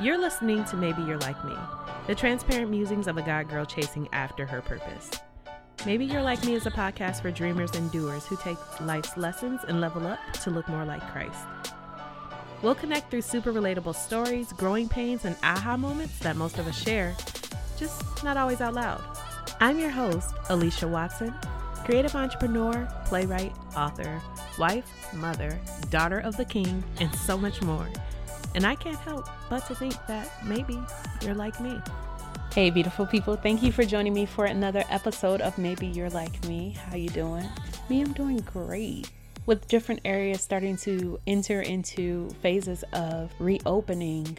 You're listening to Maybe You're Like Me, the transparent musings of a God girl chasing after her purpose. Maybe You're Like Me is a podcast for dreamers and doers who take life's lessons and level up to look more like Christ. We'll connect through super relatable stories, growing pains, and aha moments that most of us share, just not always out loud. I'm your host, Alicia Watson, creative entrepreneur, playwright, author, wife, mother, daughter of the king, and so much more. And I can't help but to think that maybe you're like me. Hey beautiful people, thank you for joining me for another episode of Maybe You're Like Me. How you doing? Me, I'm doing great. With different areas starting to enter into phases of reopening,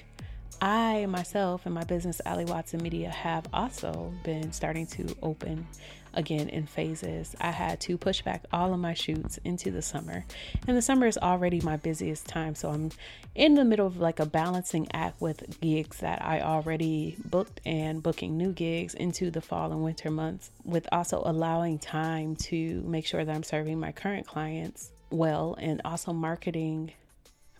I myself and my business, Ali Watson Media, have also been starting to open again in phases. I had to push back all of my shoots into the summer, and the summer is already my busiest time. So I'm in the middle of like a balancing act with gigs that I already booked and booking new gigs into the fall and winter months, with also allowing time to make sure that I'm serving my current clients well and also marketing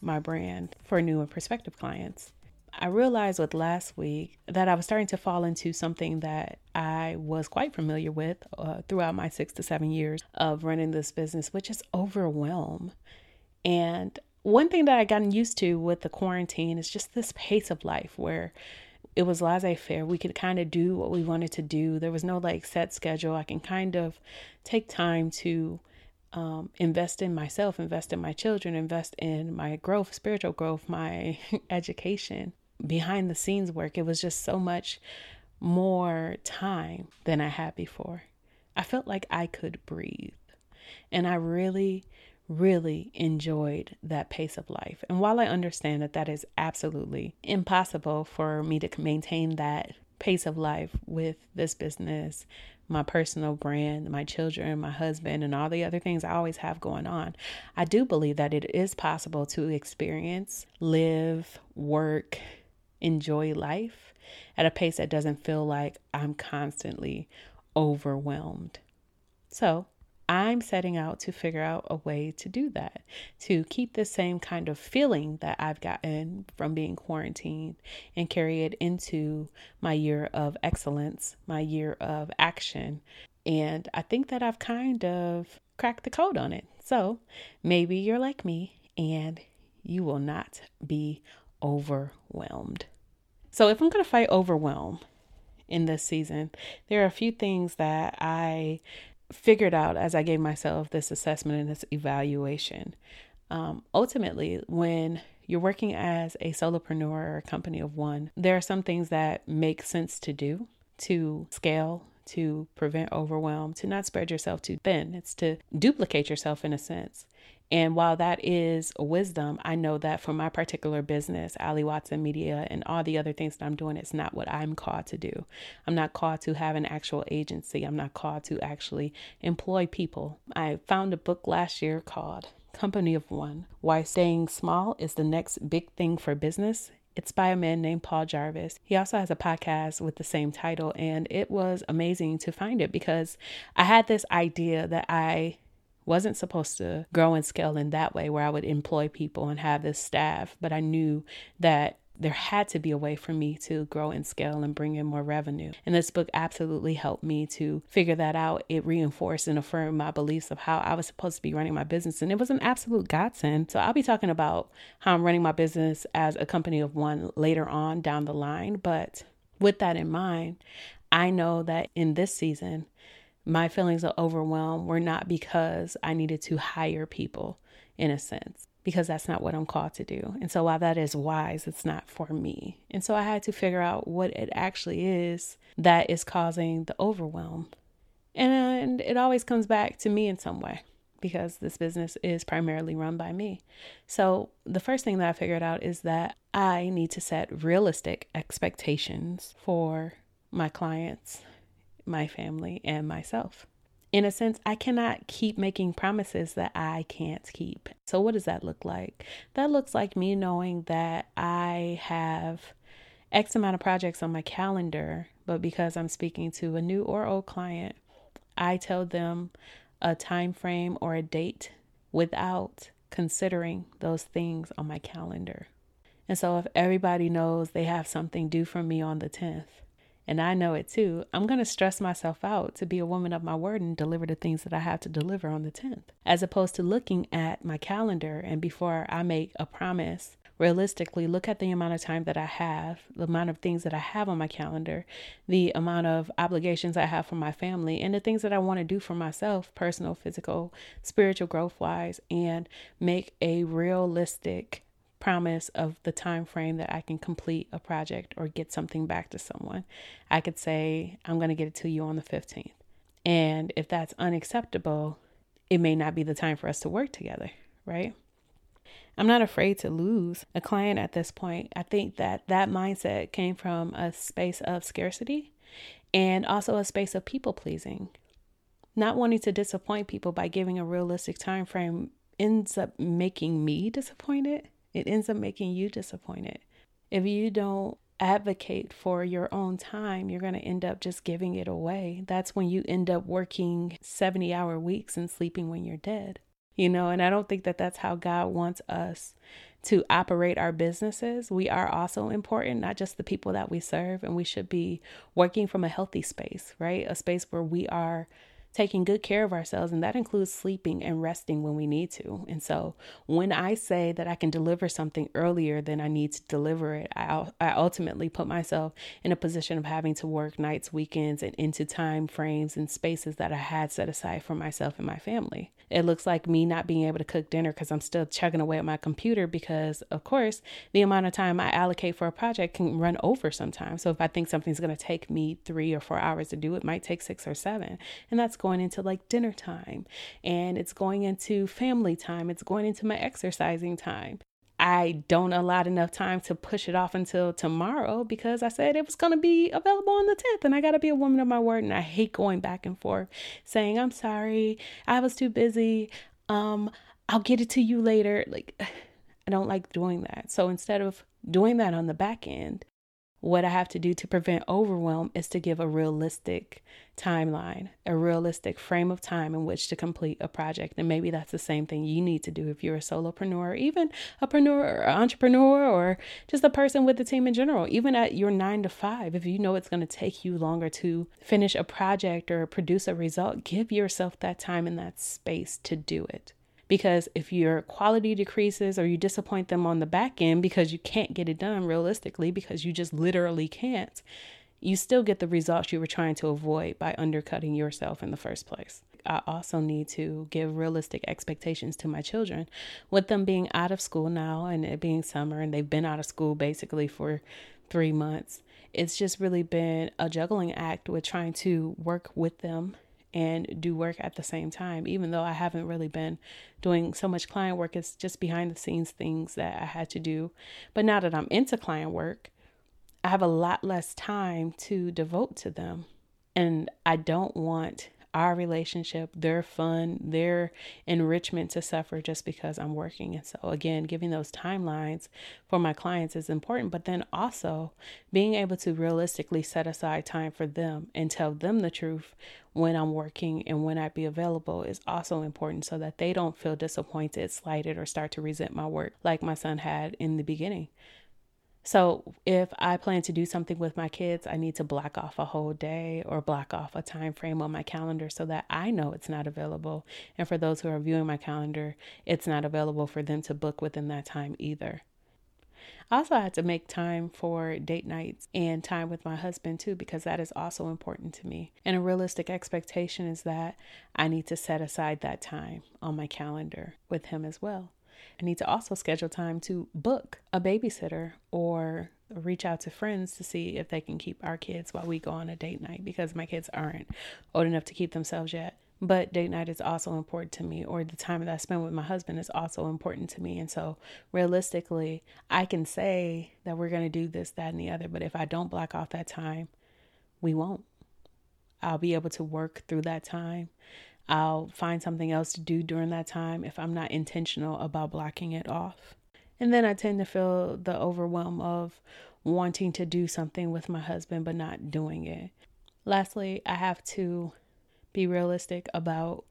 my brand for new and prospective clients. I realized with last week that I was starting to fall into something that I was quite familiar with uh, throughout my six to seven years of running this business, which is overwhelm. And one thing that I gotten used to with the quarantine is just this pace of life where it was laissez faire. We could kind of do what we wanted to do. There was no like set schedule. I can kind of take time to um, invest in myself, invest in my children, invest in my growth, spiritual growth, my education behind the scenes work. It was just so much more time than I had before. I felt like I could breathe. And I really, really enjoyed that pace of life. And while I understand that that is absolutely impossible for me to maintain that pace of life with this business, my personal brand, my children, my husband, and all the other things I always have going on, I do believe that it is possible to experience, live, work, enjoy life at a pace that doesn't feel like I'm constantly overwhelmed. So, I'm setting out to figure out a way to do that, to keep the same kind of feeling that I've gotten from being quarantined and carry it into my year of excellence, my year of action. And I think that I've kind of cracked the code on it. So maybe you're like me and you will not be overwhelmed. So, if I'm going to fight overwhelm in this season, there are a few things that I figured out as I gave myself this assessment and this evaluation. Um, ultimately, when you're working as a solopreneur or a company of one, there are some things that make sense to do to scale, to prevent overwhelm, to not spread yourself too thin. It's to duplicate yourself in a sense. And while that is wisdom, I know that for my particular business, Ali Watson Media, and all the other things that I'm doing, it's not what I'm called to do. I'm not called to have an actual agency. I'm not called to actually employ people. I found a book last year called Company of One Why Staying Small is the Next Big Thing for Business. It's by a man named Paul Jarvis. He also has a podcast with the same title, and it was amazing to find it because I had this idea that I wasn't supposed to grow and scale in that way where I would employ people and have this staff, but I knew that there had to be a way for me to grow and scale and bring in more revenue. And this book absolutely helped me to figure that out. It reinforced and affirmed my beliefs of how I was supposed to be running my business. And it was an absolute godsend. So I'll be talking about how I'm running my business as a company of one later on down the line. But with that in mind, I know that in this season, my feelings of overwhelm were not because I needed to hire people in a sense, because that's not what I'm called to do. And so while that is wise, it's not for me. And so I had to figure out what it actually is that is causing the overwhelm. And it always comes back to me in some way because this business is primarily run by me. So, the first thing that I figured out is that I need to set realistic expectations for my clients my family, and myself. In a sense, I cannot keep making promises that I can't keep. So, what does that look like? That looks like me knowing that I have X amount of projects on my calendar, but because I'm speaking to a new or old client, I tell them a time frame or a date without considering those things on my calendar. And so if everybody knows they have something due from me on the 10th, and I know it too, I'm going to stress myself out to be a woman of my word and deliver the things that I have to deliver on the 10th, as opposed to looking at my calendar and before I make a promise, realistically look at the amount of time that I have, the amount of things that I have on my calendar, the amount of obligations I have for my family, and the things that I want to do for myself, personal, physical, spiritual growth wise, and make a realistic promise of the time frame that I can complete a project or get something back to someone. I could say I'm going to get it to you on the 15th. And if that's unacceptable, it may not be the time for us to work together, right? I'm not afraid to lose a client at this point. I think that that mindset came from a space of scarcity and also a space of people pleasing. Not wanting to disappoint people by giving a realistic time frame ends up making me disappointed it ends up making you disappointed. If you don't advocate for your own time, you're going to end up just giving it away. That's when you end up working 70 hour weeks and sleeping when you're dead. You know, and I don't think that that's how God wants us to operate our businesses. We are also important, not just the people that we serve, and we should be working from a healthy space, right? A space where we are taking good care of ourselves, and that includes sleeping and resting when we need to. And so, when I say that I can deliver something earlier than I need to deliver it, I, I ultimately put myself in a position of having to work nights, weekends, and into time frames and spaces that I had set aside for myself and my family. It looks like me not being able to cook dinner because I'm still chugging away at my computer because, of course, the amount of time I allocate for a project can run over sometimes. So if I think something's going to take me three or four hours to do, it might take six or seven. And that's going into like dinner time and it's going into family time. It's going into my exercising time. I don't allot enough time to push it off until tomorrow because I said it was going to be available on the 10th and I got to be a woman of my word and I hate going back and forth saying I'm sorry, I was too busy. Um I'll get it to you later. Like I don't like doing that. So instead of doing that on the back end, what I have to do to prevent overwhelm is to give a realistic timeline, a realistic frame of time in which to complete a project. And maybe that's the same thing you need to do if you're a solopreneur, or even a preneur or entrepreneur, or just a person with a team in general. Even at your nine to five, if you know it's going to take you longer to finish a project or produce a result, give yourself that time and that space to do it. Because if your quality decreases or you disappoint them on the back end because you can't get it done realistically, because you just literally can't, you still get the results you were trying to avoid by undercutting yourself in the first place. I also need to give realistic expectations to my children. With them being out of school now and it being summer, and they've been out of school basically for three months, it's just really been a juggling act with trying to work with them and do work at the same time. Even though I haven't really been doing so much client work, it's just behind the scenes things that I had to do. But now that I'm into client work, I have a lot less time to devote to them. And I don't want our relationship, their fun, their enrichment to suffer just because I'm working. And so, again, giving those timelines for my clients is important, but then also being able to realistically set aside time for them and tell them the truth when I'm working and when I'd be available is also important so that they don't feel disappointed, slighted, or start to resent my work like my son had in the beginning. So if I plan to do something with my kids, I need to block off a whole day or block off a time frame on my calendar so that I know it's not available. And for those who are viewing my calendar, it's not available for them to book within that time either. I also had to make time for date nights and time with my husband too, because that is also important to me. And a realistic expectation is that I need to set aside that time on my calendar with him as well. I need to also schedule time to book a babysitter or reach out to friends to see if they can keep our kids while we go on a date night because my kids aren't old enough to keep themselves yet. But date night is also important to me, or the time that I spend with my husband is also important to me. And so, realistically, I can say that we're going to do this, that, and the other. But if I don't block off that time, we won't. I'll be able to work through that time. I'll find something else to do during that time if I'm not intentional about blocking it off. And then I tend to feel the overwhelm of wanting to do something with my husband but not doing it. Lastly, I have to be realistic about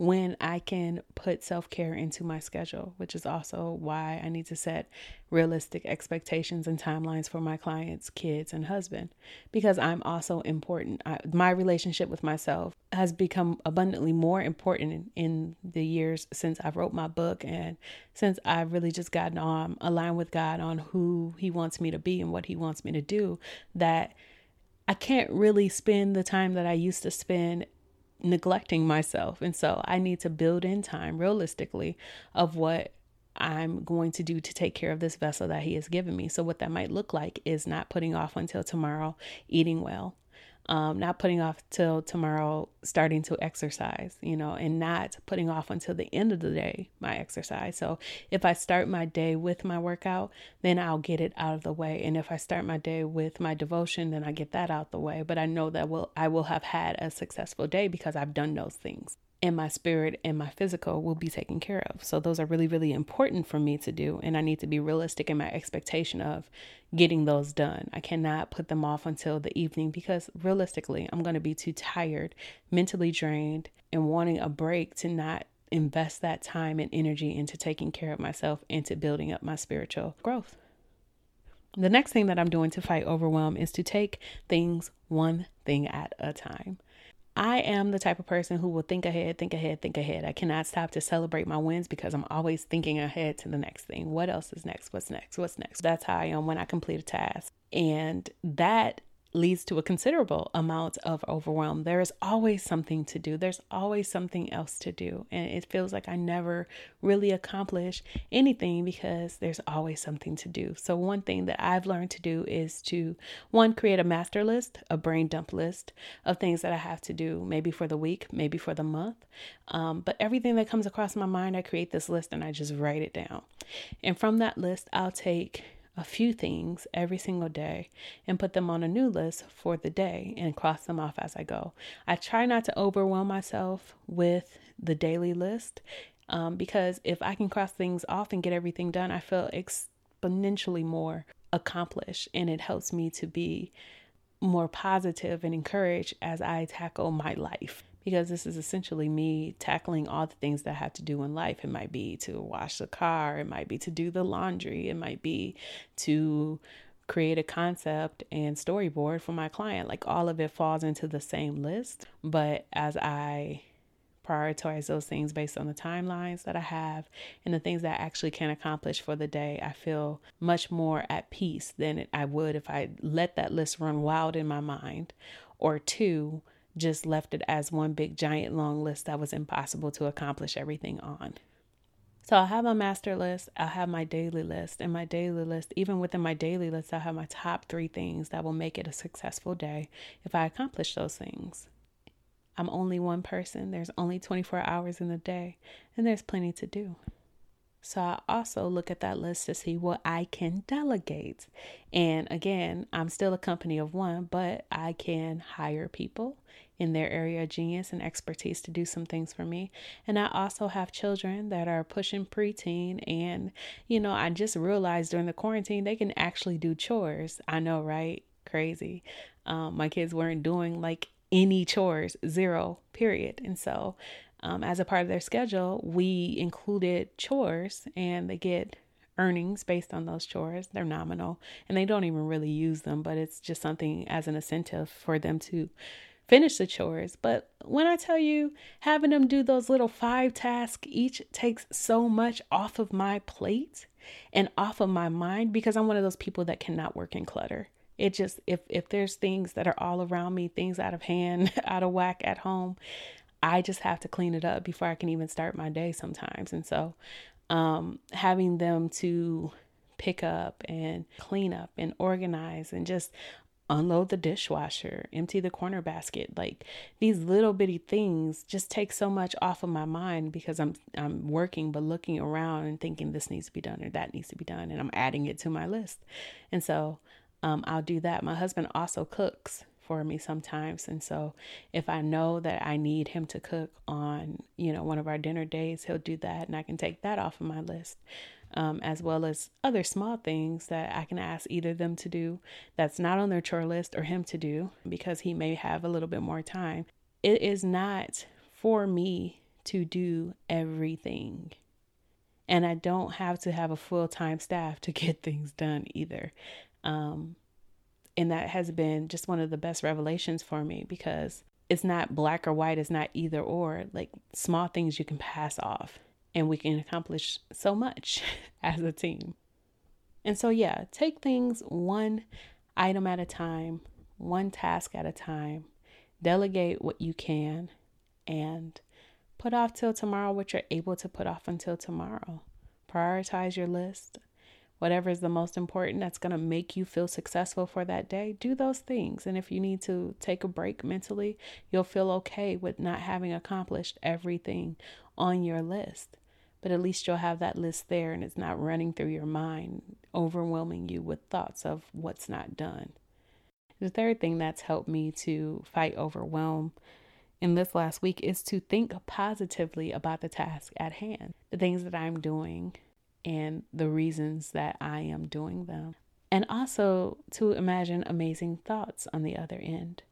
when I can put self care into my schedule, which is also why I need to set realistic expectations and timelines for my clients, kids, and husband, because I'm also important. I, my relationship with myself has become abundantly more important in, in, the years since I wrote my book and since I've really just gotten on aligned with God on who He wants me to be and what He wants me to do. That I can't really spend the time that I used to spend neglecting myself. And so I need to build in time realistically of what I'm going to do to take care of this vessel that He has given me. So, what that might look like is not putting off until tomorrow eating well, um, not putting off till tomorrow starting to exercise, you know, and not putting off until the end of the day my exercise. So if I start my day with my workout, then I'll get it out of the way. And if I start my day with my devotion, then I get that out the way. But I know that will I will have had a successful day because I've done those things and my spirit and my physical will be taken care of. So those are really, really important for me to do. And I need to be realistic in my expectation of getting those done. I cannot put them off until the evening because realistically, I'm going to be too tired, mentally drained, and wanting a break to not invest that time and energy into taking care of myself and to building up my spiritual growth. The next thing that I'm doing to fight overwhelm is to take things one thing at a time. I am the type of person who will think ahead, think ahead, think ahead. I cannot stop to celebrate my wins because I'm always thinking ahead to the next thing. What else is next? What's next? What's next? That's how I am when I complete a task. And that leads to a considerable amount of overwhelm. There is always something to do, there's always something else to do. And it feels like I never really accomplish anything because there's always something to do. So, one thing that I've learned to do is to one, create a master list, a brain dump list of things that I have to do, maybe for the week, maybe for the month. Um, but everything that comes across my mind, I create this list and I just write it down. And from that list, I'll take a few things every single day and put them on a new list for the day and cross them off as I go. I try not to overwhelm myself with the daily list um, because if I can cross things off and get everything done, I feel exponentially more accomplished and it helps me to be more positive and encouraged as I tackle my life because this is essentially me tackling all the things that I have to do in life. It might be to wash the car, it might be to do the laundry, it might be to create a concept and storyboard for my client. Like all of it falls into the same list. But as I prioritize those things based on the timelines that I have and the things that I actually can accomplish for the day, I feel much more at peace than I would if I let that list run wild in my mind. Or two, just left it as one big giant long list that was impossible to accomplish everything on. So I'll have a master list, I'll have my daily list, and my daily list, even within my daily list, I'll have my top three things that will make it a successful day if I accomplish those things. I'm only one person, there's only 24 hours in the day, and there's plenty to do. So I also look at that list to see what I can delegate. And again, I'm still a company of one, but I can hire people in their area of genius and expertise to do some things for me. And I also have children that are pushing preteen. And, you know, I just realized during the quarantine, they can actually do chores. I know, right? Crazy. Um, my kids weren't doing like any chores, zero, period. And so um, as a part of their schedule, we included chores and they get earnings based on those chores. They're nominal and they don't even really use them, but it's just something as an incentive for them to finish the chores. But when I tell you, having them do those little five tasks each takes so much off of my plate and off of my mind because I'm one of those people that cannot work in clutter. It just if if there's things that are all around me, things out of hand, out of whack at home, I just have to clean it up before I can even start my day sometimes. And so, um, having them to pick up and clean up and organize and just unload the dishwasher, empty the corner basket, like these little bitty things just take so much off of my mind because I'm I'm working but looking around and thinking this needs to be done or that needs to be done and I'm adding it to my list. And so um, I'll do that. My husband also cooks for me sometimes. And so if I know that I need him to cook on, you know, one of our dinner days, he'll do that and I can take that off of my list. Um, as well as other small things that I can ask either them to do that's not on their chore list or him to do because he may have a little bit more time. It is not for me to do everything. And I don't have to have a full time staff to get things done either. Um, and that has been just one of the best revelations for me because it's not black or white, it's not either or. Like small things you can pass off, and we can accomplish so much as a team. And so, yeah, take things one item at a time, one task at a time, delegate what you can, and put off till tomorrow what you're able to put off until tomorrow. Prioritize your list. Whatever is the most important that's going to make you feel successful for that day, do those things. And if you need to take a break mentally, you'll feel okay with not having accomplished everything on your list. But at least you'll have that list there and it's not running through your mind, overwhelming you with thoughts of what's not done. The third thing that's helped me to fight overwhelm in this last week is to think positively about the task at hand, the things that I'm doing, and the reasons that I am doing them. And also to imagine amazing thoughts on the other end.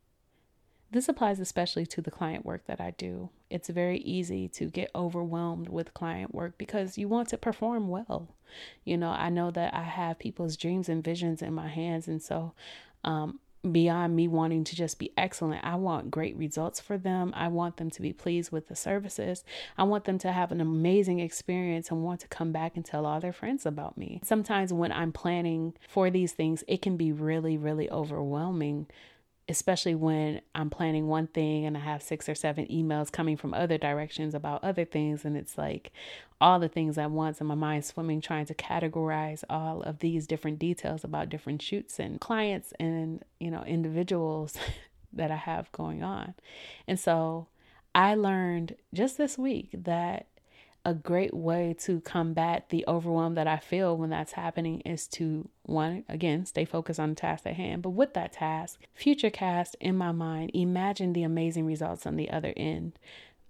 This applies especially to the client work that I do. It's very easy to get overwhelmed with client work because you want to perform well. You know, I know that I have people's dreams and visions in my hands, and so um, beyond me wanting to just be excellent. I want great results for them. I want them to be pleased with the services. I want them to have an amazing experience and want to come back and tell all their friends about me. Sometimes when I'm planning for these things, it can be really, really overwhelming especially when I'm planning one thing and I have six or seven emails coming from other directions about other things. And it's like all the things at once, and my mind swimming, trying to categorize all of these different details about different shoots and clients and, you know, individuals that I have going on. And so I learned just this week that a great way to combat the overwhelm that I feel when that's happening is to one again stay focused on the task at hand. But with that task future cast in my mind imagine the amazing results on the other end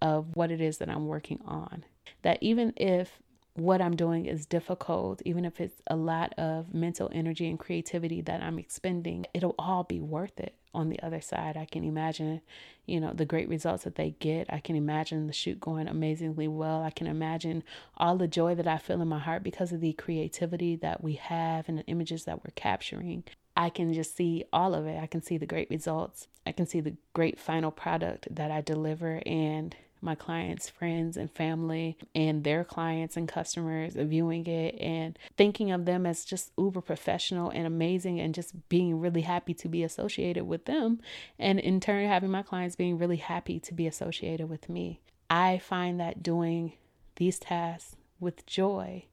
of what it is that I'm working on. That even if what I'm doing is difficult, even if it's a lot of mental energy and creativity that I'm expending, it'll all be worth it on the other side. I can imagine, you know, the great results that they get. I can imagine the shoot going amazingly well. I can imagine all the joy that I feel in my heart because of the creativity that we have and the images that we're capturing. I can just see all of it. I can see the great results. I can see the great final product that I deliver and my clients' friends and family and their clients and customers viewing it and thinking of them as just uber professional and amazing and just being really happy to be associated with them. And in turn, having my clients being really happy to be associated with me. I find that doing these tasks with joy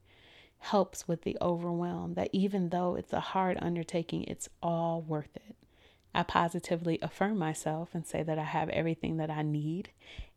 helps with the overwhelm, that even though it's a hard undertaking, it's all worth it. I positively affirm myself and say that I have everything that I need.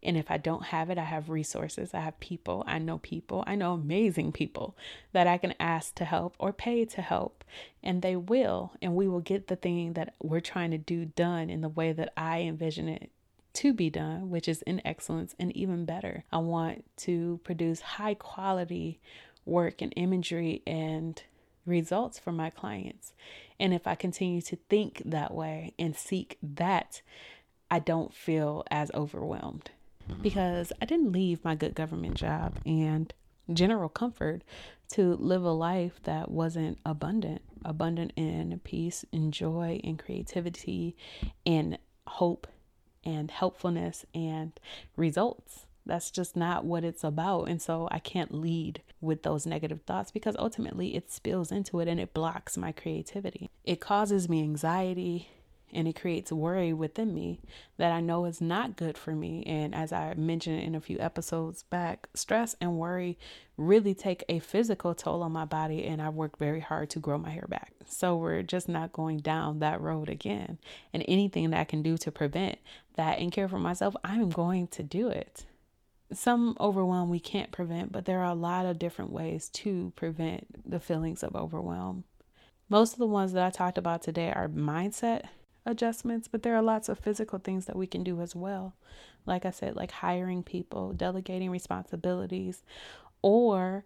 And if I don't have it, I have resources. I have people. I know people. I know amazing people that I can ask to help or pay to help. And they will. And we will get the thing that we're trying to do done in the way that I envision it to be done, which is in excellence and even better. I want to produce high quality work and imagery and results for my clients. And if I continue to think that way and seek that, I don't feel as overwhelmed because I didn't leave my good government job and general comfort to live a life that wasn't abundant, abundant in peace and joy and creativity and hope and helpfulness and results. That's just not what it's about. And so I can't lead with those negative thoughts because ultimately it spills into it and it blocks my creativity. It causes me anxiety and it creates worry within me that I know is not good for me. And as I mentioned in a few episodes back, stress and worry really take a physical toll on my body, and I've worked very hard to grow my hair back. So we're just not going down that road again. And anything that I can do to prevent that and care for myself, I'm going to do it some overwhelm we can't prevent, but there are a lot of different ways to prevent the feelings of overwhelm. Most of the ones that I talked about today are mindset adjustments, but there are lots of physical things that we can do as well. Like I said, like hiring people, delegating responsibilities, or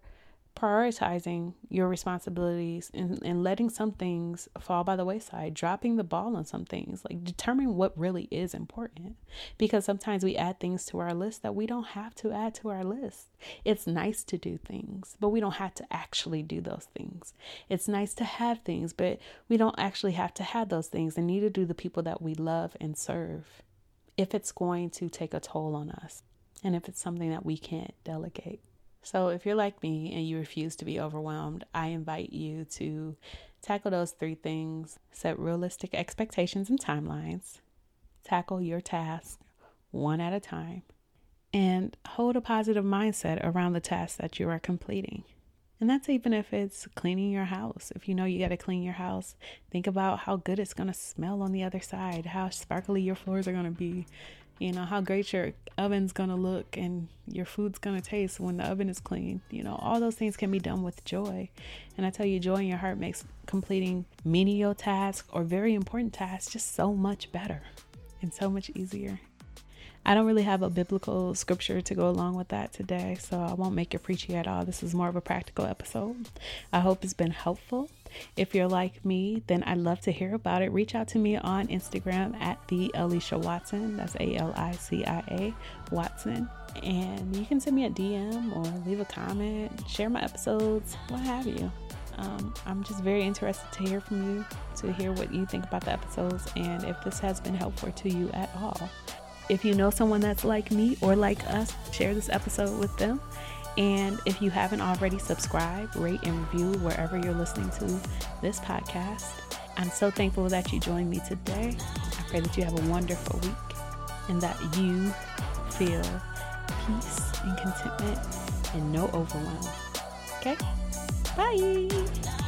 prioritizing your responsibilities and, and letting some things fall by the wayside, dropping the ball on some things, like determine what really is important. Because sometimes we add things to our list that we don't have to add to our list. It's nice to do things, but we don't have to actually do those things. It's nice to have things, but we don't actually have to have those things, and neither do the people that we love and serve if it's going to take a toll on us and if it's something that we can't delegate. So, if you're like me and you refuse to be overwhelmed, I invite you to tackle those three things set realistic expectations and timelines, tackle your task one at a time, and hold a positive mindset around the tasks that you are completing. And that's even if it's cleaning your house. If you know you got to clean your house, think about how good it's going to smell on the other side, how sparkly your floors are going to be, you know, how great your oven's to look and your food's to taste when the oven is clean. You know, all those things can be done with joy. And I tell you, joy in your heart makes completing menial tasks or very important tasks just so much better and so much easier. I don't really have a biblical scripture to go along with that today, so I won't make it preachy at all. This is more of a practical episode. I hope it's been helpful. If you're like me, then I'd love to hear about it. Reach out to me on Instagram at the Alicia Watson. That's A L I C I A Watson. And you can send me a DM or leave a comment, share my episodes, what have you. Um, I'm just very interested to hear from you, to hear what you think about the episodes, and if this has been helpful to you at all. If you know someone that's like me or like us, share this episode with them. And if you haven't already, subscribe, rate, and review wherever you're listening to this podcast. I'm so thankful that you joined me today. I pray that you have a wonderful week and that you feel peace and contentment and no overwhelm. Okay? Bye.